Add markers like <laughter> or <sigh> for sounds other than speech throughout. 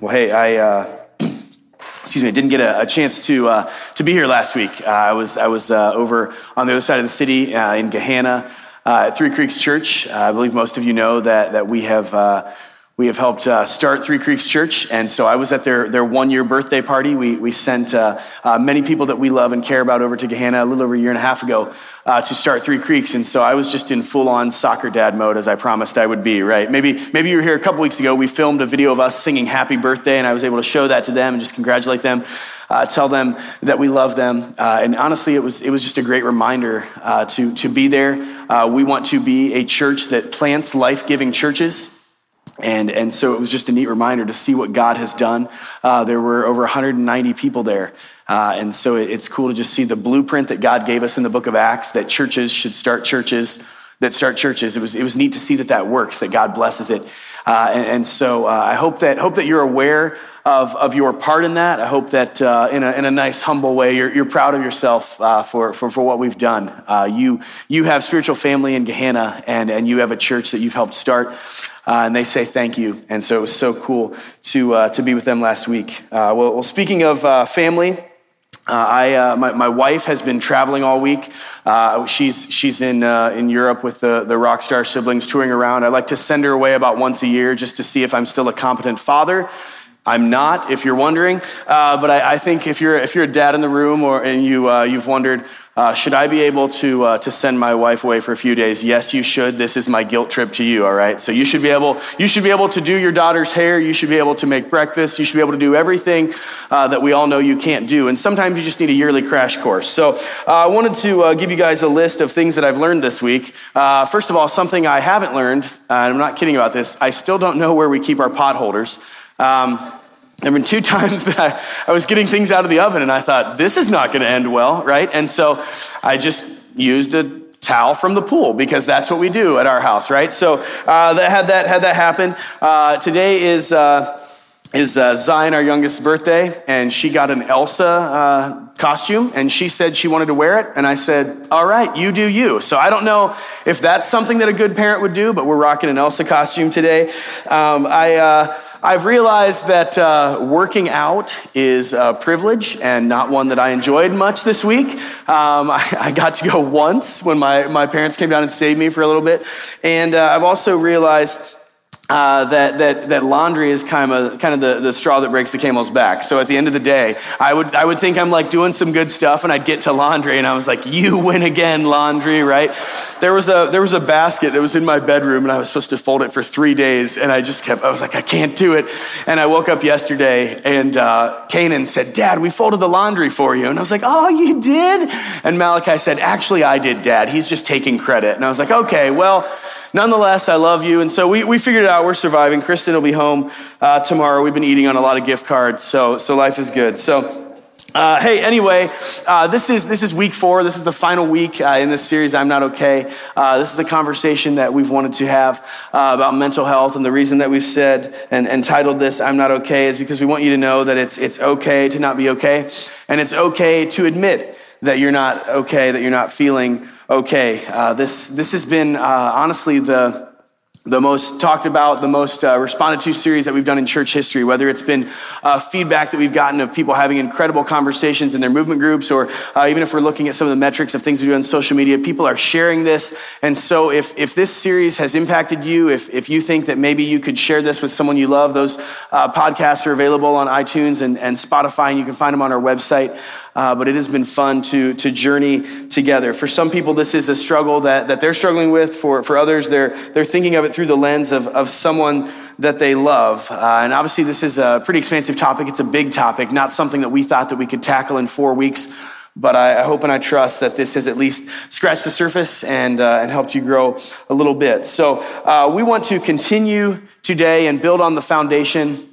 Well, hey, I uh, <clears throat> excuse me, I didn't get a, a chance to uh, to be here last week. Uh, I was I was uh, over on the other side of the city uh, in Gahanna uh, at Three Creeks Church. I believe most of you know that that we have we have helped uh, start Three Creeks Church. And so I was at their, their one year birthday party. We, we sent uh, uh, many people that we love and care about over to Gahanna a little over a year and a half ago uh, to start Three Creeks. And so I was just in full on soccer dad mode as I promised I would be, right? Maybe, maybe you were here a couple weeks ago. We filmed a video of us singing happy birthday and I was able to show that to them and just congratulate them. Uh, tell them that we love them. Uh, and honestly, it was, it was just a great reminder to, to be there. We want to be a church that plants life giving churches. And, and so it was just a neat reminder to see what God has done. Uh, there were over 190 people there. Uh, and so it's cool to just see the blueprint that God gave us in the book of Acts that churches should start churches, that start churches. It was, it was neat to see that that works, that God blesses it. Uh, and, and, so uh, I hope that, hope that you're aware of, of your part in that. I hope that uh, in, a, in a nice, humble way, you're, you're proud of yourself uh, for, for, for what we've done. Uh, you, you have spiritual family in Gahanna, and, and you have a church that you've helped start uh, and they say thank you. And so it was so cool to, uh, to be with them last week. Uh, well, well, speaking of uh, family, uh, I, uh, my, my, wife has been traveling all week. she's she's in, in Europe with the, the rock star siblings touring around. I like to send her away about once a year just to see if I'm still a competent father. I'm not, if you're wondering. but I, I, think if you're, if you're a dad in the room or, and you, you've wondered, uh, should I be able to, uh, to send my wife away for a few days? Yes, you should. This is my guilt trip to you, all right? So you should be able, you should be able to do your daughter's hair. You should be able to make breakfast. You should be able to do everything uh, that we all know you can't do. And sometimes you just need a yearly crash course. So uh, I wanted to uh, give you guys a list of things that I've learned this week. Uh, first of all, something I haven't learned, and I'm not kidding about this, I still don't know where we keep our pot holders. Um, there have been two <laughs> times that I, I was getting things out of the oven and I thought, this is not going to end well, right? And so I just used a towel from the pool because that's what we do at our house, right? So uh, that had that had that happen. Uh, today is uh, is uh, Zion, our youngest birthday, and she got an Elsa uh, costume, and she said she wanted to wear it, and I said, "All right, you do you." So I don't know if that's something that a good parent would do, but we're rocking an Elsa costume today. Um, I uh, I've realized that uh, working out is a privilege and not one that I enjoyed much this week. Um, <laughs> I, I, got to go once when my, my parents came down and saved me for a little bit. And uh, I've also realized uh, that, that, that laundry is kind of, kind of the, the straw that breaks the camel's back. So at the end of the day, I would, I would think I'm like doing some good stuff and I'd get to laundry and I was like, you win again, laundry, right? There was a, there was a basket that was in my bedroom and I was supposed to fold it for three days and I just kept, I was like, I can't do it. And I woke up yesterday and uh, Kanan said, Dad, we folded the laundry for you. And I was like, oh, you did? And Malachi said, actually, I did, Dad. He's just taking credit. And I was like, okay, well, nonetheless, I love you. And so we, we figured it out. We're surviving. Kristen will be home uh, tomorrow. We've been eating on a lot of gift cards, so, so life is good. So, uh, hey, anyway, uh, this is this is week four. This is the final week uh, in this series. I'm not okay. Uh, this is a conversation that we've wanted to have uh, about mental health, and the reason that we've said and, and titled this "I'm not okay" is because we want you to know that it's it's okay to not be okay, and it's okay to admit that you're not okay, that you're not feeling okay. Uh, this, this has been uh, honestly the, the most talked about, the most uh, responded to series that we've done in church history, whether it's been uh, feedback that we've gotten of people having incredible conversations in their movement groups, or uh, even if we're looking at some of the metrics of things we do on social media, people are sharing this. And so if, if this series has impacted you, if, if you think that maybe you could share this with someone you love, those uh, podcasts are available on iTunes and, and Spotify, and you can find them on our website uh, but it has been fun to, to journey together. For some people, this is a struggle that, that they're struggling with. For, for others, they're, they're thinking of it through the lens of, of someone that they love. Uh, and obviously, this is a pretty expansive topic. It's a big topic, not something that we thought that we could tackle in four weeks. But I, I hope and I trust that this has at least scratched the surface and, uh, and helped you grow a little bit. So uh, we want to continue today and build on the foundation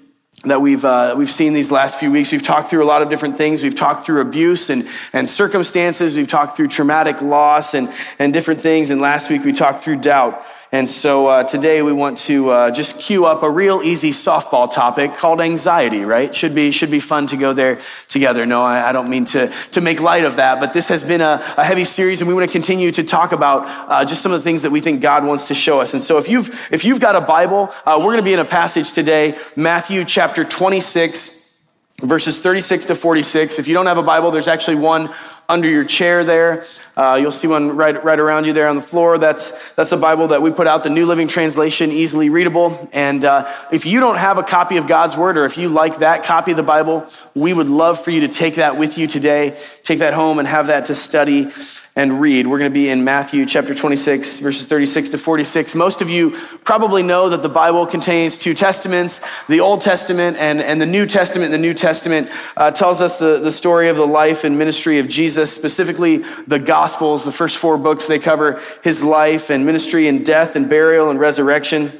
that we've, uh, we've seen these last few weeks. We've talked through a lot of different things. We've talked through abuse and, and circumstances. We've talked through traumatic loss and, and different things. And last week we talked through doubt. And so uh, today we want to uh, just cue up a real easy softball topic called anxiety, right? Should be, should be fun to go there together. No, I, I don't mean to, to make light of that, but this has been a, a heavy series and we want to continue to talk about uh, just some of the things that we think God wants to show us. And so if you've, if you've got a Bible, uh, we're going to be in a passage today, Matthew chapter 26, verses 36 to 46. If you don't have a Bible, there's actually one under your chair there. Uh, you'll see one right, right around you there on the floor. That's, that's a Bible that we put out, the New Living Translation, easily readable. And uh, if you don't have a copy of God's Word, or if you like that copy of the Bible, we would love for you to take that with you today, take that home and have that to study and read. We're going to be in Matthew chapter 26, verses 36 to 46. Most of you probably know that the Bible contains two testaments, the Old Testament and, and the New Testament. The New Testament uh, tells us the, the story of the life and ministry of Jesus, specifically the Gospels. The first four books, they cover his life and ministry and death and burial and resurrection.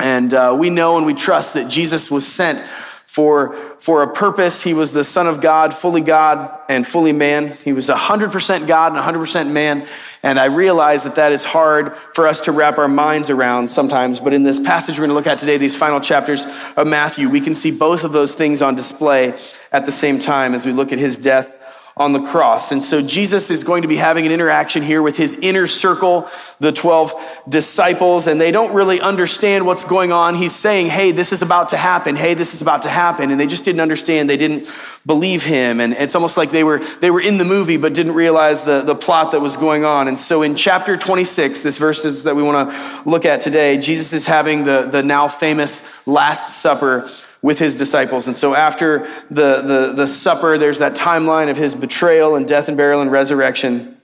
And uh, we know and we trust that Jesus was sent for, for a purpose. He was the Son of God, fully God and fully man. He was 100% God and 100% man. And I realize that that is hard for us to wrap our minds around sometimes. But in this passage we're going to look at today, these final chapters of Matthew, we can see both of those things on display at the same time as we look at his death on the cross. And so Jesus is going to be having an interaction here with his inner circle, the 12 disciples, and they don't really understand what's going on. He's saying, Hey, this is about to happen. Hey, this is about to happen. And they just didn't understand. They didn't believe him. And it's almost like they were, they were in the movie, but didn't realize the, the plot that was going on. And so in chapter 26, this verses that we want to look at today, Jesus is having the, the now famous Last Supper with his disciples. And so after the, the, the supper, there's that timeline of his betrayal and death and burial and resurrection.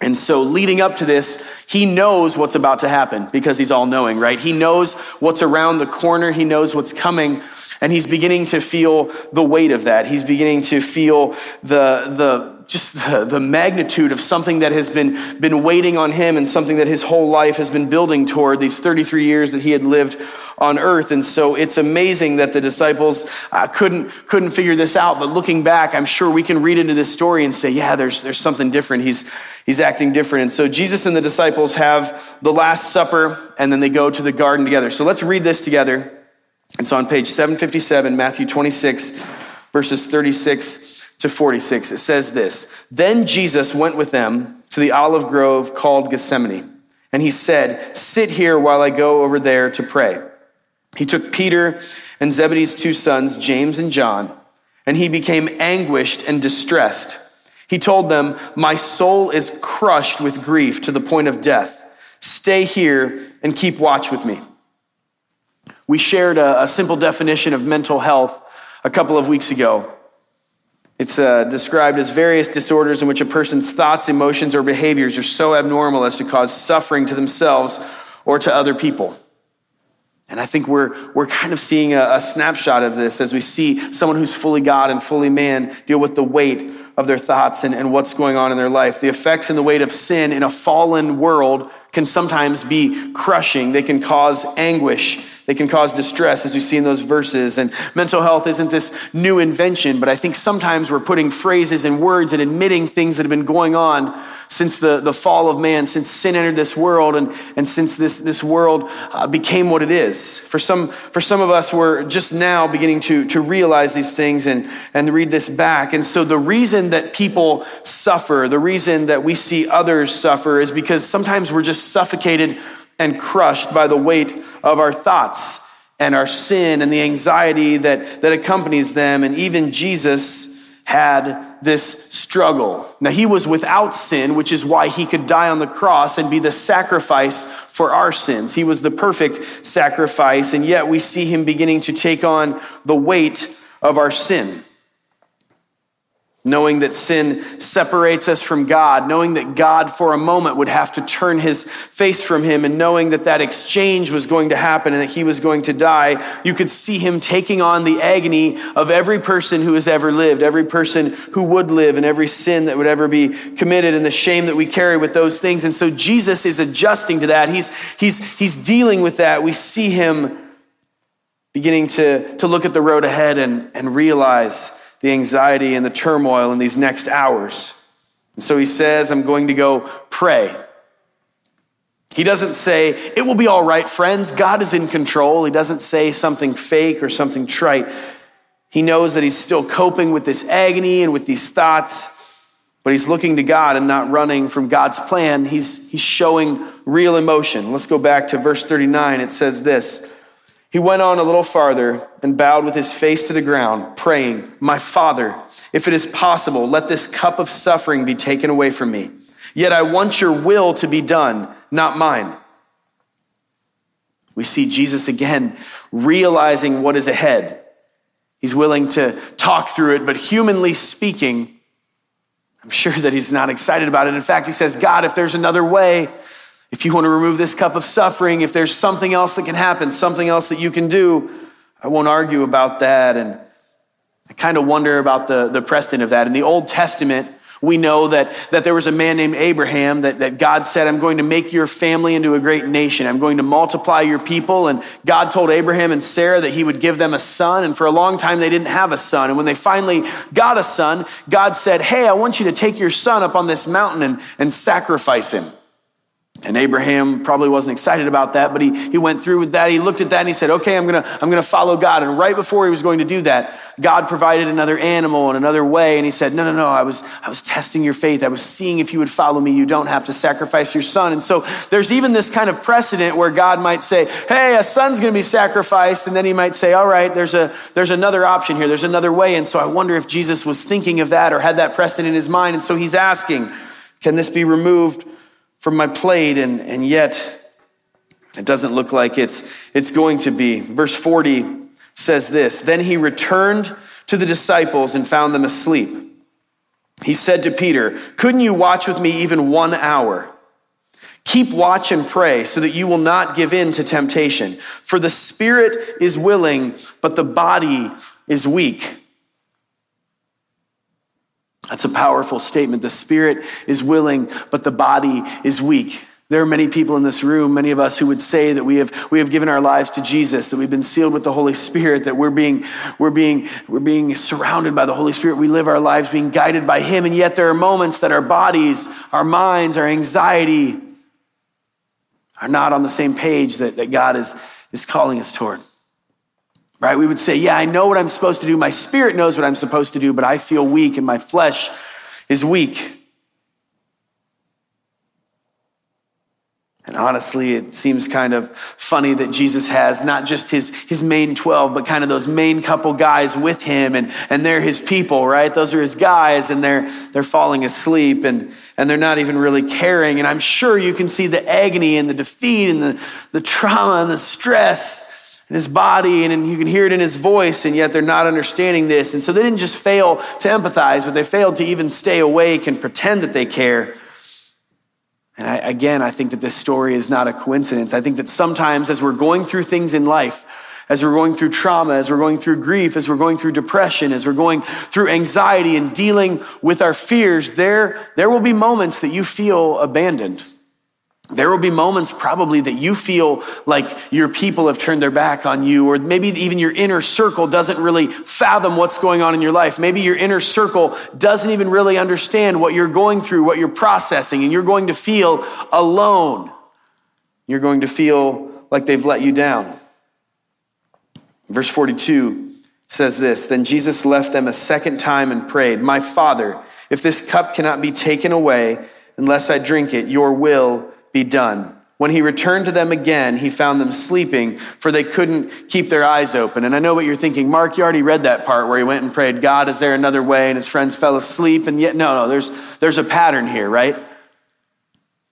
And so leading up to this, he knows what's about to happen because he's all knowing, right? He knows what's around the corner. He knows what's coming. And he's beginning to feel the weight of that. He's beginning to feel the, the, just the, the magnitude of something that has been, been waiting on him and something that his whole life has been building toward these 33 years that he had lived on earth. And so it's amazing that the disciples uh, couldn't, couldn't figure this out. But looking back, I'm sure we can read into this story and say, yeah, there's, there's something different. He's, he's acting different. And so Jesus and the disciples have the Last Supper and then they go to the garden together. So let's read this together. It's on page 757, Matthew 26, verses 36 to 46. It says this Then Jesus went with them to the olive grove called Gethsemane. And he said, Sit here while I go over there to pray. He took Peter and Zebedee's two sons, James and John, and he became anguished and distressed. He told them, My soul is crushed with grief to the point of death. Stay here and keep watch with me. We shared a, a simple definition of mental health a couple of weeks ago. It's uh, described as various disorders in which a person's thoughts, emotions, or behaviors are so abnormal as to cause suffering to themselves or to other people. And I think we're, we're kind of seeing a, a, snapshot of this as we see someone who's fully God and fully man deal with the weight of their thoughts and, and what's going on in their life. The effects and the weight of sin in a fallen world can sometimes be crushing. They can cause anguish. They can cause distress, as we see in those verses. And mental health isn't this new invention, but I think sometimes we're putting phrases and words and admitting things that have been going on since the, the fall of man, since sin entered this world, and, and since this, this world uh, became what it is. For some, for some of us, we're just now beginning to, to realize these things and, and read this back. And so the reason that people suffer, the reason that we see others suffer, is because sometimes we're just suffocated and crushed by the weight of our thoughts and our sin and the anxiety that, that accompanies them. And even Jesus had this struggle. Now, he was without sin, which is why he could die on the cross and be the sacrifice for our sins. He was the perfect sacrifice, and yet we see him beginning to take on the weight of our sin. Knowing that sin separates us from God, knowing that God for a moment would have to turn his face from him, and knowing that that exchange was going to happen and that he was going to die, you could see him taking on the agony of every person who has ever lived, every person who would live, and every sin that would ever be committed, and the shame that we carry with those things. And so Jesus is adjusting to that. He's, he's, he's dealing with that. We see him beginning to, to look at the road ahead and, and realize the anxiety and the turmoil in these next hours. And so he says, I'm going to go pray. He doesn't say, It will be all right, friends. God is in control. He doesn't say something fake or something trite. He knows that he's still coping with this agony and with these thoughts, but he's looking to God and not running from God's plan. He's, he's showing real emotion. Let's go back to verse 39. It says this he went on a little farther and bowed with his face to the ground, praying, My Father, if it is possible, let this cup of suffering be taken away from me. Yet I want your will to be done, not mine. We see Jesus again realizing what is ahead. He's willing to talk through it, but humanly speaking, I'm sure that he's not excited about it. In fact, he says, God, if there's another way, if you want to remove this cup of suffering, if there's something else that can happen, something else that you can do, I won't argue about that. And I kind of wonder about the, the precedent of that. In the Old Testament, we know that, that there was a man named Abraham that, that God said, I'm going to make your family into a great nation. I'm going to multiply your people. And God told Abraham and Sarah that he would give them a son. And for a long time, they didn't have a son. And when they finally got a son, God said, Hey, I want you to take your son up on this mountain and, and sacrifice him. And Abraham probably wasn't excited about that, but he, he went through with that. He looked at that and he said, okay, I'm going to, I'm going to follow God. And right before he was going to do that, God provided another animal and another way. And he said, no, no, no, I was, I was testing your faith. I was seeing if you would follow me. You don't have to sacrifice your son. And so there's even this kind of precedent where God might say, hey, a son's going to be sacrificed. And then he might say, all right, there's a, there's another option here. There's another way. And so I wonder if Jesus was thinking of that or had that precedent in his mind. And so he's asking, can this be removed? From my plate, and, and yet it doesn't look like it's, it's going to be. Verse 40 says this Then he returned to the disciples and found them asleep. He said to Peter, Couldn't you watch with me even one hour? Keep watch and pray so that you will not give in to temptation. For the spirit is willing, but the body is weak. That's a powerful statement. The spirit is willing, but the body is weak. There are many people in this room, many of us who would say that we have, we have given our lives to Jesus, that we've been sealed with the Holy Spirit, that we're being, we're, being, we're being surrounded by the Holy Spirit. We live our lives being guided by Him. And yet there are moments that our bodies, our minds, our anxiety are not on the same page that, that God is, is calling us toward right? We would say, Yeah, I know what I'm supposed to do. My spirit knows what I'm supposed to do, but I feel weak and my flesh is weak. And honestly, it seems kind of funny that Jesus has not just his, his main 12, but kind of those main couple guys with him, and, and they're his people, right? Those are his guys, and they're, they're falling asleep, and, and they're not even really caring. And I'm sure you can see the agony and the defeat and the, the trauma and the stress in his body and you can hear it in his voice, and yet they're not understanding this. And so they didn't just fail to empathize, but they failed to even stay awake and pretend that they care. And I, again, I think that this story is not a coincidence. I think that sometimes as we're going through things in life, as we're going through trauma, as we're going through grief, as we're going through depression, as we're going through anxiety and dealing with our fears, there, there will be moments that you feel abandoned. There will be moments probably that you feel like your people have turned their back on you, or maybe even your inner circle doesn't really fathom what's going on in your life. Maybe your inner circle doesn't even really understand what you're going through, what you're processing, and you're going to feel alone. You're going to feel like they've let you down. Verse 42 says this Then Jesus left them a second time and prayed, My Father, if this cup cannot be taken away unless I drink it, your will be done. When he returned to them again, he found them sleeping, for they couldn't keep their eyes open. And I know what you're thinking. Mark, you already read that part where he went and prayed, God, is there another way? And his friends fell asleep. And yet, no, no, there's, there's a pattern here, right?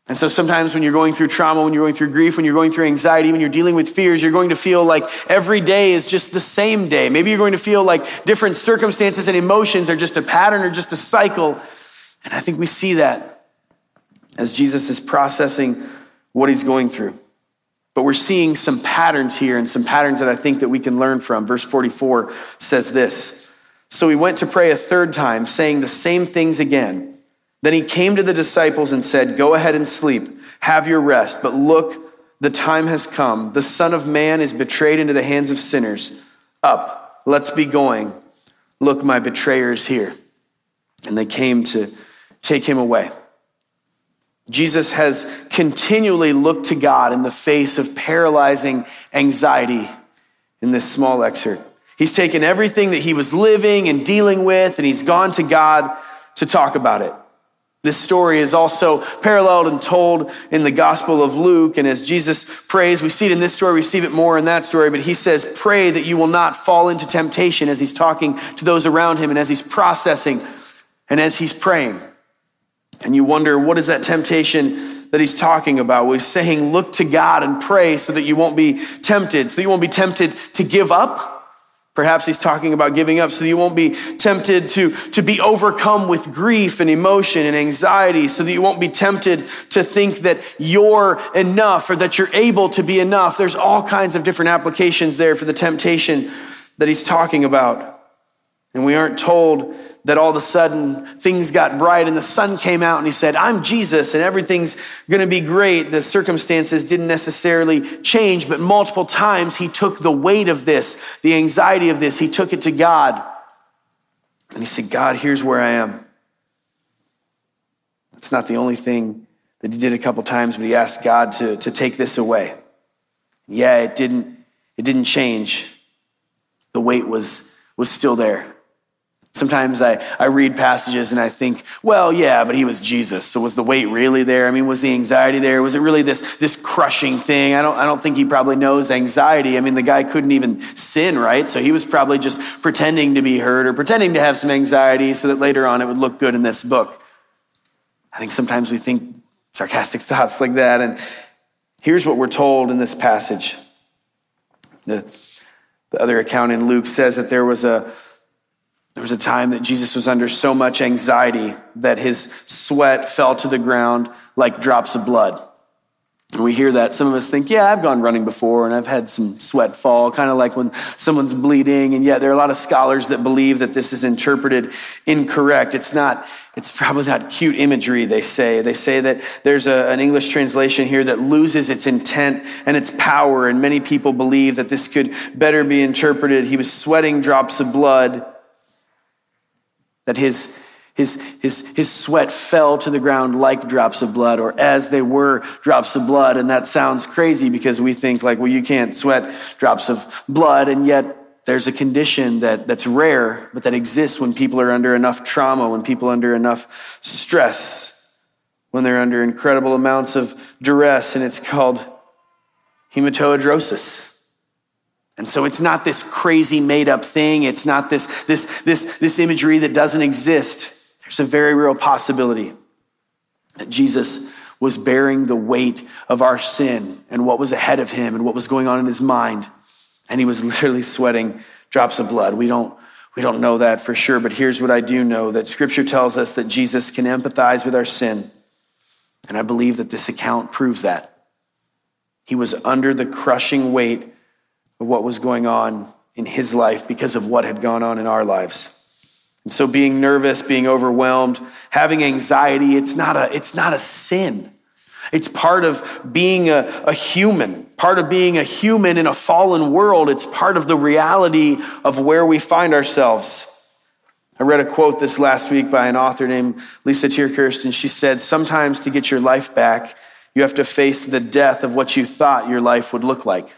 And so sometimes when you're going through trauma, when you're going through grief, when you're going through anxiety, when you're dealing with fears, you're going to feel like every day is just the same day. Maybe you're going to feel like different circumstances and emotions are just a pattern or just a cycle. And I think we see that as Jesus is processing what he's going through. But we're seeing some patterns here and some patterns that I think that we can learn from. Verse 44 says this. So he went to pray a third time, saying the same things again. Then he came to the disciples and said, Go ahead and sleep, have your rest. But look, the time has come. The Son of Man is betrayed into the hands of sinners. Up, let's be going. Look, my betrayer is here. And they came to take him away. Jesus has continually looked to God in the face of paralyzing anxiety in this small excerpt. He's taken everything that he was living and dealing with, and he's gone to God to talk about it. This story is also paralleled and told in the Gospel of Luke. And as Jesus prays, we see it in this story, we see it more in that story, but he says, Pray that you will not fall into temptation as he's talking to those around him and as he's processing and as he's praying. And you wonder, what is that temptation that he's talking about? Well, he's saying, Look to God and pray so that you won't be tempted, so that you won't be tempted to give up Perhaps he's talking about giving up so that you won't be tempted to, to be overcome with grief and emotion and anxiety, so that you won't be tempted to think that you're enough or that you're able to be enough. There's all kinds of different applications there for the temptation that he's talking about. And we aren't told that all of a sudden things got bright and the sun came out and he said, I'm Jesus and everything's going to be great. The circumstances didn't necessarily change, but multiple times he took the weight of this, the anxiety of this, he took it to God. And he said, God, here's where I am. It's not the only thing that he did a couple times, but he asked God to, to take this away. Yeah, it didn't, it didn't change. The weight was, was still there. Sometimes I, I read passages and I think, well, yeah, but he was Jesus. So was the weight really there? I mean, was the anxiety there? Was it really this, this crushing thing? I don't, I don't think he probably knows anxiety. I mean, the guy couldn't even sin, right? So he was probably just pretending to be hurt or pretending to have some anxiety so that later on it would look good in this book. I think sometimes we think sarcastic <laughs> thoughts like that. And here's what we're told in this passage. The, the other account in Luke says that there was a, there was a time that Jesus was under so much anxiety that his sweat fell to the ground like drops of blood. And we hear that. Some of us think, yeah, I've gone running before and I've had some sweat fall, kind of like when someone's bleeding. And yet there are a lot of scholars that believe that this is interpreted incorrect. It's not, it's probably not cute imagery, they say. They say that there's a, an English translation here that loses its intent and its power. And many people believe that this could better be interpreted. He was sweating drops of blood that his, his, his, his sweat fell to the ground like drops of blood, or as they were drops of blood. And that sounds crazy because we think, like, well, you can't sweat drops of blood, and yet there's a condition that, that's rare, but that exists when people are under enough trauma, when people are under enough stress, when they're under incredible amounts of duress, and it's called hematidrosis. And so it's not this crazy made up thing. It's not this, this, this, this imagery that doesn't exist. There's a very real possibility that Jesus was bearing the weight of our sin and what was ahead of him and what was going on in his mind. And he was <laughs> literally sweating drops of blood. We don't, we don't know that for sure, but here's what I do know that scripture tells us that Jesus can empathize with our sin. And I believe that this account proves that. He was under the crushing weight of what was going on in his life because of what had gone on in our lives. And so being nervous, being overwhelmed, having anxiety, it's not a, it's not a sin. It's part of being a, a human, part of being a human in a fallen world. It's part of the reality of where we find ourselves. I read a quote this last week by an author named Lisa TerKeurst, and she said, Sometimes to get your life back, you have to face the death of what you thought your life would look like.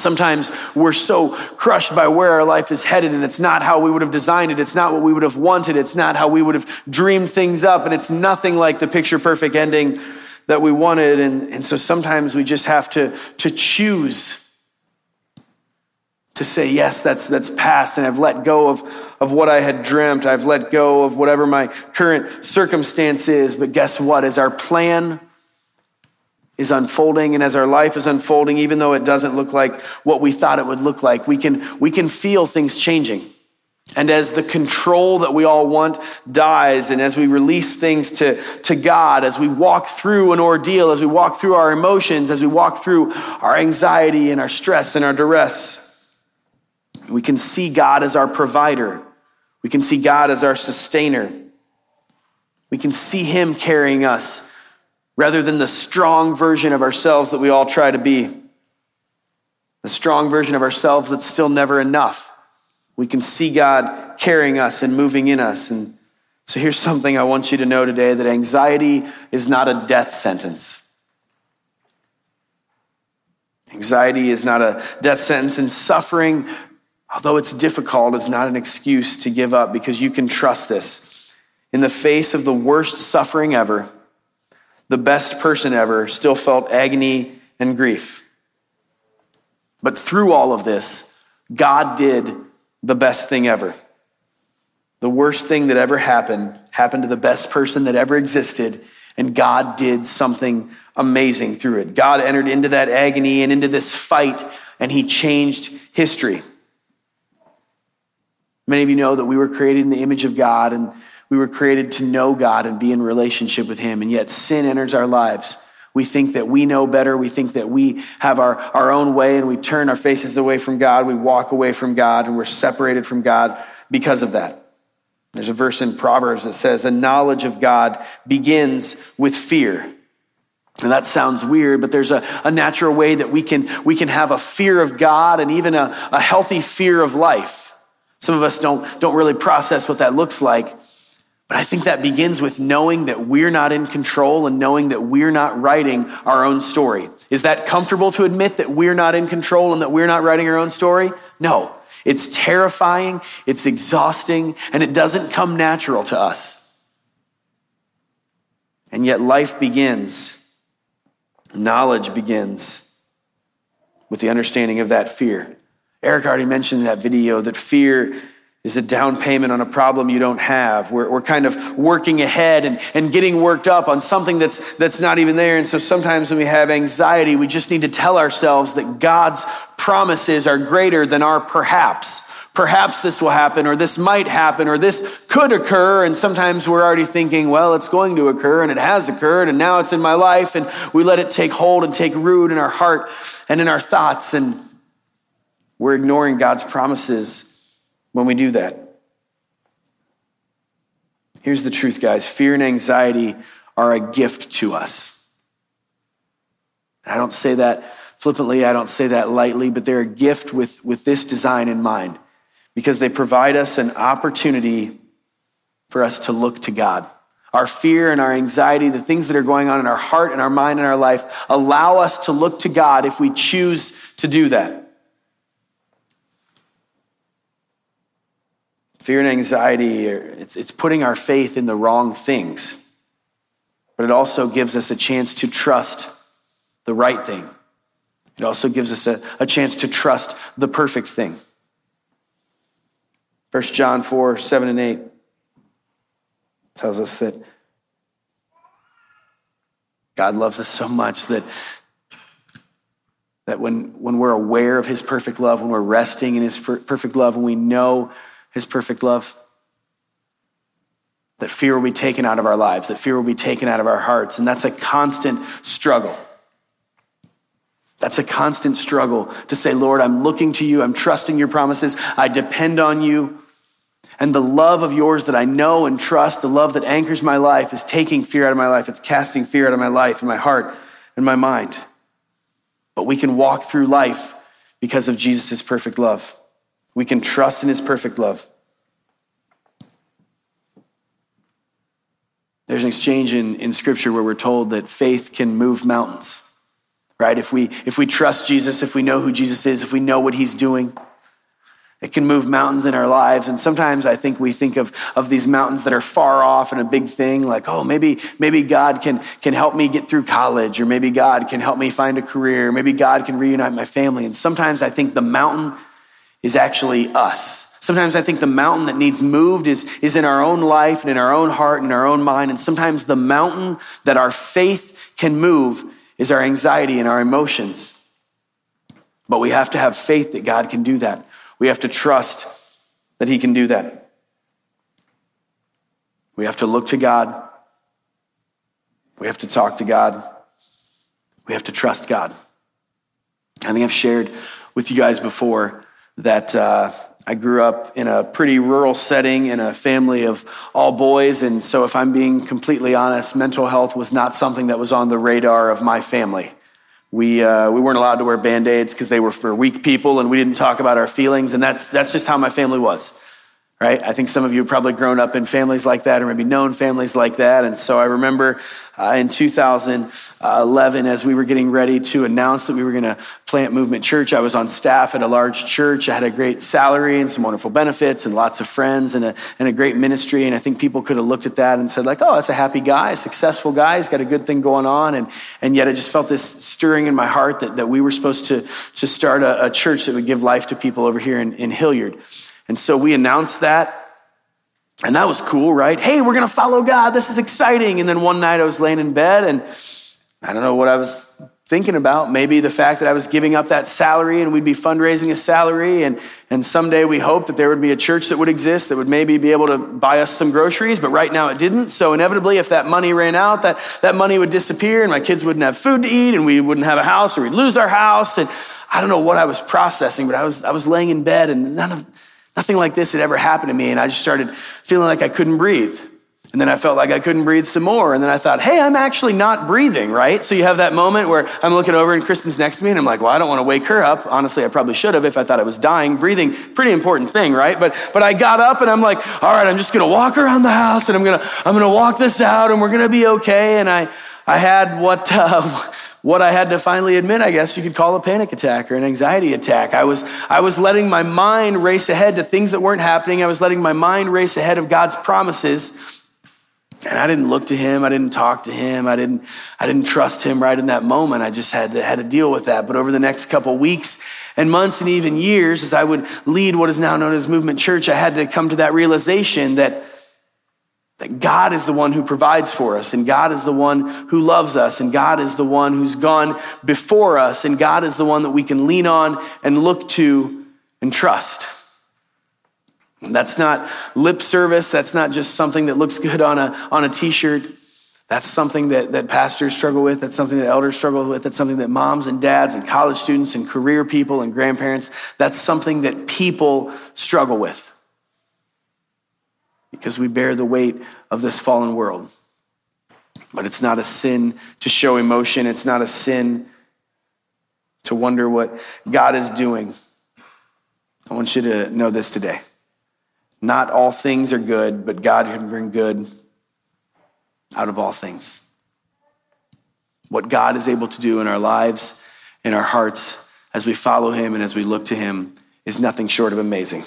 Sometimes we're so crushed by where our life is headed, and it's not how we would have designed it. It's not what we would have wanted. It's not how we would have dreamed things up, and it's nothing like the picture perfect ending that we wanted. And, and so sometimes we just have to, to choose to say, yes, that's, that's past, and I've let go of, of what I had dreamt. I've let go of whatever my current circumstance is. But guess what? As our plan is unfolding and as our life is unfolding, even though it doesn't look like what we thought it would look like, we can, we can feel things changing. And as the control that we all want dies, and as we release things to, to God, as we walk through an ordeal, as we walk through our emotions, as we walk through our anxiety and our stress and our duress, we can see God as our provider. We can see God as our sustainer. We can see Him carrying us rather than the strong version of ourselves that we all try to be. The strong version of ourselves that's still never enough. We can see God carrying us and moving in us. And so here's something I want you to know today that anxiety is not a death sentence. Anxiety is not a death sentence, and suffering, although it's difficult, is not an excuse to give up because you can trust this. In the face of the worst suffering ever, the best person ever still felt agony and grief. But through all of this, God did the best thing ever. The worst thing that ever happened happened to the best person that ever existed, and God did something amazing through it. God entered into that agony and into this fight, and He changed history. Many of you know that we were created in the image of God, and we were created to know God and be in relationship with Him, and yet sin enters our lives. We think that we know better. We think that we have our, our own way and we turn our faces away from God. We walk away from God and we're separated from God because of that. There's a verse in Proverbs that says, A knowledge of God begins with fear. And that sounds weird, but there's a, a natural way that we can, we can have a fear of God and even a, a healthy fear of life. Some of us don't, don't really process what that looks like. But I think that begins with knowing that we're not in control and knowing that we're not writing our own story. Is that comfortable to admit that we're not in control and that we're not writing our own story? No. It's terrifying, it's exhausting, and it doesn't come natural to us. And yet life begins, knowledge begins with the understanding of that fear. Eric already mentioned in that video that fear is a down payment on a problem you don't have. We're, we're kind of working ahead and, and getting worked up on something that's, that's not even there. And so sometimes when we have anxiety, we just need to tell ourselves that God's promises are greater than our perhaps. Perhaps this will happen, or this might happen, or this could occur. And sometimes we're already thinking, well, it's going to occur, and it has occurred, and now it's in my life. And we let it take hold and take root in our heart and in our thoughts. And we're ignoring God's promises when we do that. Here's the truth, guys fear and anxiety are a gift to us. I don't say that flippantly, I don't say that lightly, but they're a gift with, with this design in mind because they provide us an opportunity for us to look to God. Our fear and our anxiety, the things that are going on in our heart and our mind and our life, allow us to look to God if we choose to do that. Fear and anxiety, it's, it's putting our faith in the wrong things. But it also gives us a chance to trust the right thing. It also gives us a, a chance to trust the perfect thing. 1 John 4 7 and 8 tells us that God loves us so much that, that when, when we're aware of his perfect love, when we're resting in his perfect love, when we know his perfect love. That fear will be taken out of our lives, that fear will be taken out of our hearts. And that's a constant struggle. That's a constant struggle to say, Lord, I'm looking to you. I'm trusting your promises. I depend on you. And the love of yours that I know and trust, the love that anchors my life, is taking fear out of my life. It's casting fear out of my life and my heart and my mind. But we can walk through life because of Jesus' perfect love. We can trust in his perfect love. There's an exchange in, in scripture where we're told that faith can move mountains, right? If we, if we trust Jesus, if we know who Jesus is, if we know what he's doing, it can move mountains in our lives. And sometimes I think we think of, of these mountains that are far off and a big thing, like, oh, maybe, maybe God can, can help me get through college, or maybe God can help me find a career, maybe God can reunite my family. And sometimes I think the mountain is actually us. Sometimes I think the mountain that needs moved is, is in our own life and in our own heart and our own mind. And sometimes the mountain that our faith can move is our anxiety and our emotions. But we have to have faith that God can do that. We have to trust that He can do that. We have to look to God. We have to talk to God. We have to trust God. I think I've shared with you guys before that uh, I grew up in a pretty rural setting in a family of all boys. And so, if I'm being completely honest, mental health was not something that was on the radar of my family. We, uh, we weren't allowed to wear band aids because they were for weak people, and we didn't talk about our feelings. And that's, that's just how my family was right? I think some of you have probably grown up in families like that or maybe known families like that. And so I remember uh, in 2011, as we were getting ready to announce that we were going to plant Movement Church, I was on staff at a large church. I had a great salary and some wonderful benefits and lots of friends and a, and a great ministry. And I think people could have looked at that and said, like, oh, that's a happy guy, a successful guy. He's got a good thing going on. And, and yet I just felt this stirring in my heart that, that we were supposed to, to start a, a church that would give life to people over here in, in Hilliard. And so we announced that. And that was cool, right? Hey, we're going to follow God. This is exciting. And then one night I was laying in bed and I don't know what I was thinking about. Maybe the fact that I was giving up that salary and we'd be fundraising a salary. And, and someday we hoped that there would be a church that would exist that would maybe be able to buy us some groceries. But right now it didn't. So inevitably, if that money ran out, that, that money would disappear and my kids wouldn't have food to eat and we wouldn't have a house or we'd lose our house. And I don't know what I was processing, but I was, I was laying in bed and none of, Nothing like this had ever happened to me, and I just started feeling like I couldn't breathe. And then I felt like I couldn't breathe some more. And then I thought, hey, I'm actually not breathing, right? So you have that moment where I'm looking over and Kristen's next to me and I'm like, well, I don't want to wake her up. Honestly, I probably should have if I thought I was dying. Breathing, pretty important thing, right? But, but I got up and I'm like, all right, I'm just going to walk around the house and I'm going to, I'm going to walk this out and we're going to be okay. And I, I had what, uh, what I had to finally admit, I guess you could call a panic attack or an anxiety attack. I was, I was letting my mind race ahead to things that weren't happening. I was letting my mind race ahead of God's promises. And I didn't look to him. I didn't talk to him. I didn't, I didn't trust him right in that moment. I just had to, had to deal with that. But over the next couple weeks and months and even years, as I would lead what is now known as Movement Church, I had to come to that realization that that God is the one who provides for us, and God is the one who loves us, and God is the one who's gone before us, and God is the one that we can lean on and look to and trust. That's not lip service. That's not just something that looks good on a, on a t shirt. That's something that, that pastors struggle with. That's something that elders struggle with. That's something that moms and dads and college students and career people and grandparents, that's something that people struggle with because we bear the weight of this fallen world. But it's not a sin to show emotion, it's not a sin to wonder what God is doing. I want you to know this today. Not all things are good, but God can bring good out of all things. What God is able to do in our lives, in our hearts, as we follow Him and as we look to Him, is nothing short of amazing.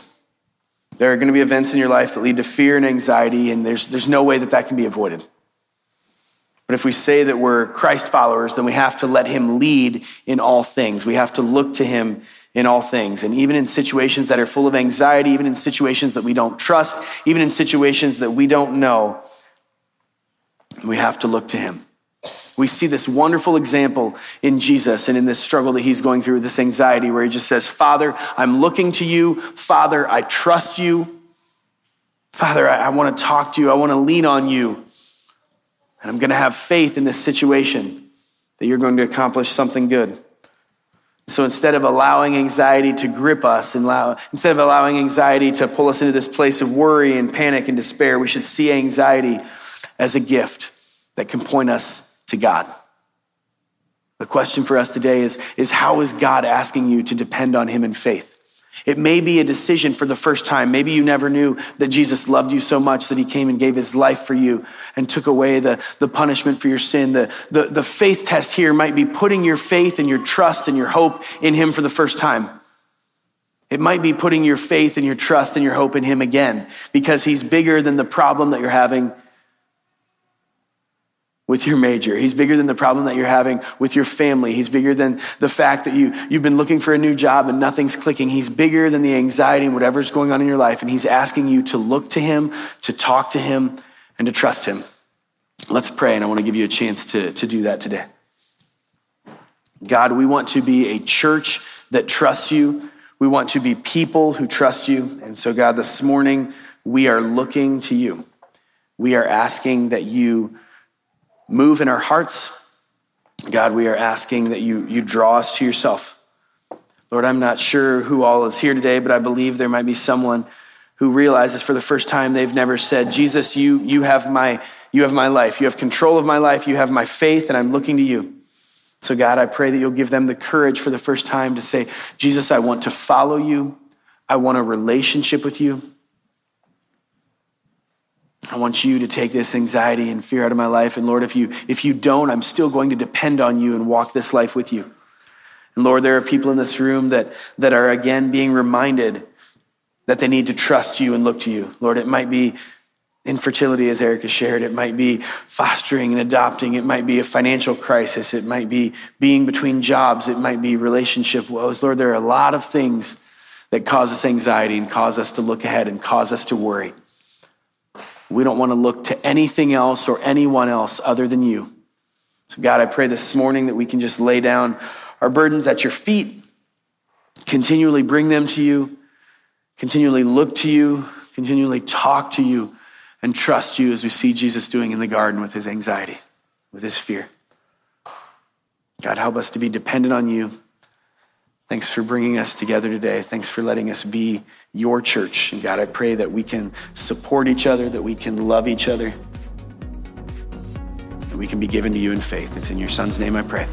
There are going to be events in your life that lead to fear and anxiety, and there's, there's no way that that can be avoided. But if we say that we're Christ followers, then we have to let him lead in all things. We have to look to him in all things. And even in situations that are full of anxiety, even in situations that we don't trust, even in situations that we don't know, we have to look to him. We see this wonderful example in Jesus and in this struggle that he's going through, this anxiety, where he just says, Father, I'm looking to you. Father, I trust you. Father, I, I want to talk to you. I want to lean on you. And I'm going to have faith in this situation that you're going to accomplish something good. So instead of allowing anxiety to grip us instead of allowing anxiety to pull us into this place of worry and panic and despair, we should see anxiety as a gift that can point us to God. The question for us today is, is how is God asking you to depend on Him in faith? It may be a decision for the first time. Maybe you never knew that Jesus loved you so much that he came and gave his life for you and took away the, the punishment for your sin. The, the, the faith test here might be putting your faith and your trust and your hope in him for the first time. It might be putting your faith and your trust and your hope in him again because he's bigger than the problem that you're having with your major. He's bigger than the problem that you're having with your family. He's bigger than the fact that you, you've been looking for a new job and nothing's clicking. He's bigger than the anxiety and whatever's going on in your life. And he's asking you to look to him, to talk to him, and to trust him. Let's pray, and I want to give you a chance to, to do that today. God, we want to be a church that trusts you. We want to be people who trust you. And so, God, this morning, we are looking to you. We are asking that you move in our hearts. God, we are asking that you, you draw us to yourself. Lord, I'm not sure who all is here today, but I believe there might be someone who realizes for the first time they've never said, Jesus, you, you, have my, you have my life. You have control of my life. You have my faith, and I'm looking to you. So, God, I pray that you'll give them the courage for the first time to say, Jesus, I want to follow you. I want a relationship with you. I want you to take this anxiety and fear out of my life. And Lord, if you, if you don't, I'm still going to depend on you and walk this life with you. And Lord, there are people in this room that, that are again being reminded that they need to trust you and look to you. Lord, it might be infertility, as Erica shared. It might be fostering and adopting. It might be a financial crisis. It might be being between jobs. It might be relationship woes. Lord, there are a lot of things that cause us anxiety and cause us to look ahead and cause us to worry. We don't want to look to anything else or anyone else other than you. So, God, I pray this morning that we can just lay down our burdens at your feet, continually bring them to you, continually look to you, continually talk to you, and trust you as we see Jesus doing in the garden with his anxiety, with his fear. God, help us to be dependent on you. Thanks for bringing us together today. Thanks for letting us be your church. And God, I pray that we can support each other, that we can love each other, that we can be given to you in faith. It's in your son's name I pray.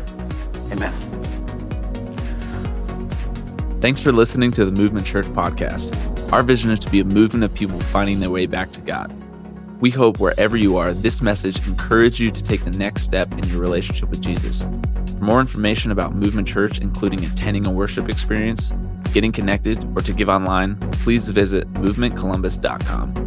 Amen. Thanks for listening to the Movement Church podcast. Our vision is to be a movement of people finding their way back to God. We hope wherever you are, this message encouraged you to take the next step in your relationship with Jesus. For more information about Movement Church, including attending a worship experience, getting connected, or to give online, please visit movementcolumbus.com.